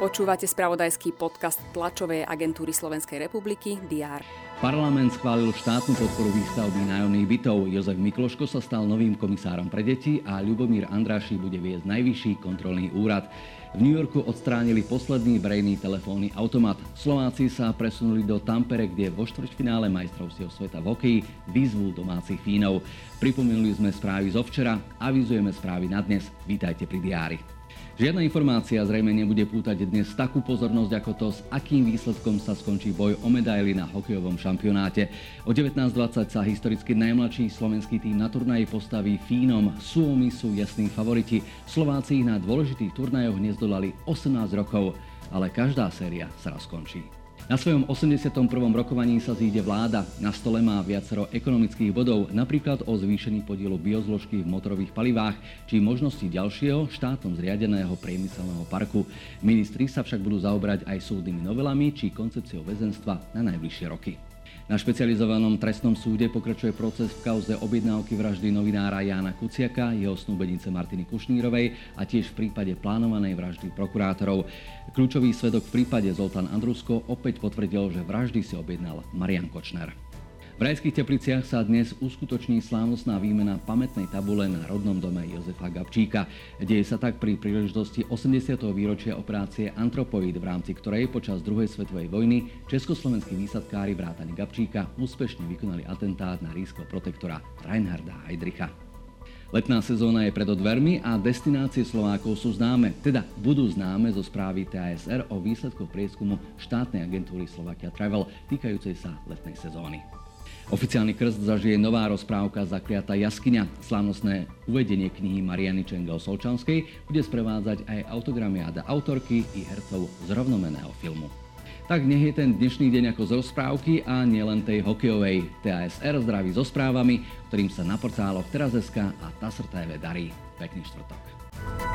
Počúvate spravodajský podcast tlačovej agentúry Slovenskej republiky DR. Parlament schválil štátnu podporu výstavby nájomných bytov. Jozef Mikloško sa stal novým komisárom pre deti a Ľubomír Andráši bude viesť najvyšší kontrolný úrad. V New Yorku odstránili posledný verejný telefónny automat. Slováci sa presunuli do Tampere, kde vo štvrťfinále majstrovstiev sveta v hokeji výzvu domácich Fínov. Pripomenuli sme správy zo včera, avizujeme správy na dnes. Vítajte pri diári. Žiadna informácia zrejme nebude pútať dnes takú pozornosť ako to, s akým výsledkom sa skončí boj o medaily na hokejovom šampionáte. O 19.20 sa historicky najmladší slovenský tým na turnaji postaví Fínom. Suomi sú jasní favoriti. Slováci ich na dôležitých turnajoch nezdolali 18 rokov, ale každá séria sa raz skončí. Na svojom 81. rokovaní sa zíde vláda. Na stole má viacero ekonomických bodov, napríklad o zvýšení podielu biozložky v motorových palivách, či možnosti ďalšieho štátom zriadeného priemyselného parku. Ministri sa však budú zaobrať aj súdnymi novelami či koncepciou väzenstva na najbližšie roky. Na špecializovanom trestnom súde pokračuje proces v kauze objednávky vraždy novinára Jána Kuciaka, jeho snúbenice Martiny Kušnírovej a tiež v prípade plánovanej vraždy prokurátorov. Kľúčový svedok v prípade Zoltán Andrusko opäť potvrdil, že vraždy si objednal Marian Kočner. V Rajských tepliciach sa dnes uskutoční slávnostná výmena pamätnej tabule na rodnom dome Jozefa Gabčíka. Deje sa tak pri príležitosti 80. výročia operácie Antropoid, v rámci ktorej počas druhej svetovej vojny československí výsadkári vrátane Gabčíka úspešne vykonali atentát na rískeho protektora Reinharda Heydricha. Letná sezóna je pred odvermi a destinácie Slovákov sú známe, teda budú známe zo správy TASR o výsledkoch prieskumu štátnej agentúry Slovakia Travel týkajúcej sa letnej sezóny. Oficiálny krst zažije nová rozprávka Zakliatá jaskyňa. Slávnostné uvedenie knihy Mariany Čengel Solčanskej bude sprevádzať aj autogramiáda autorky i hercov z rovnomeného filmu. Tak nech je ten dnešný deň ako z rozprávky a nielen tej hokejovej. TASR zdraví so správami, ktorým sa na portáloch Teraz.sk a TASR darí. Pekný štvrtok.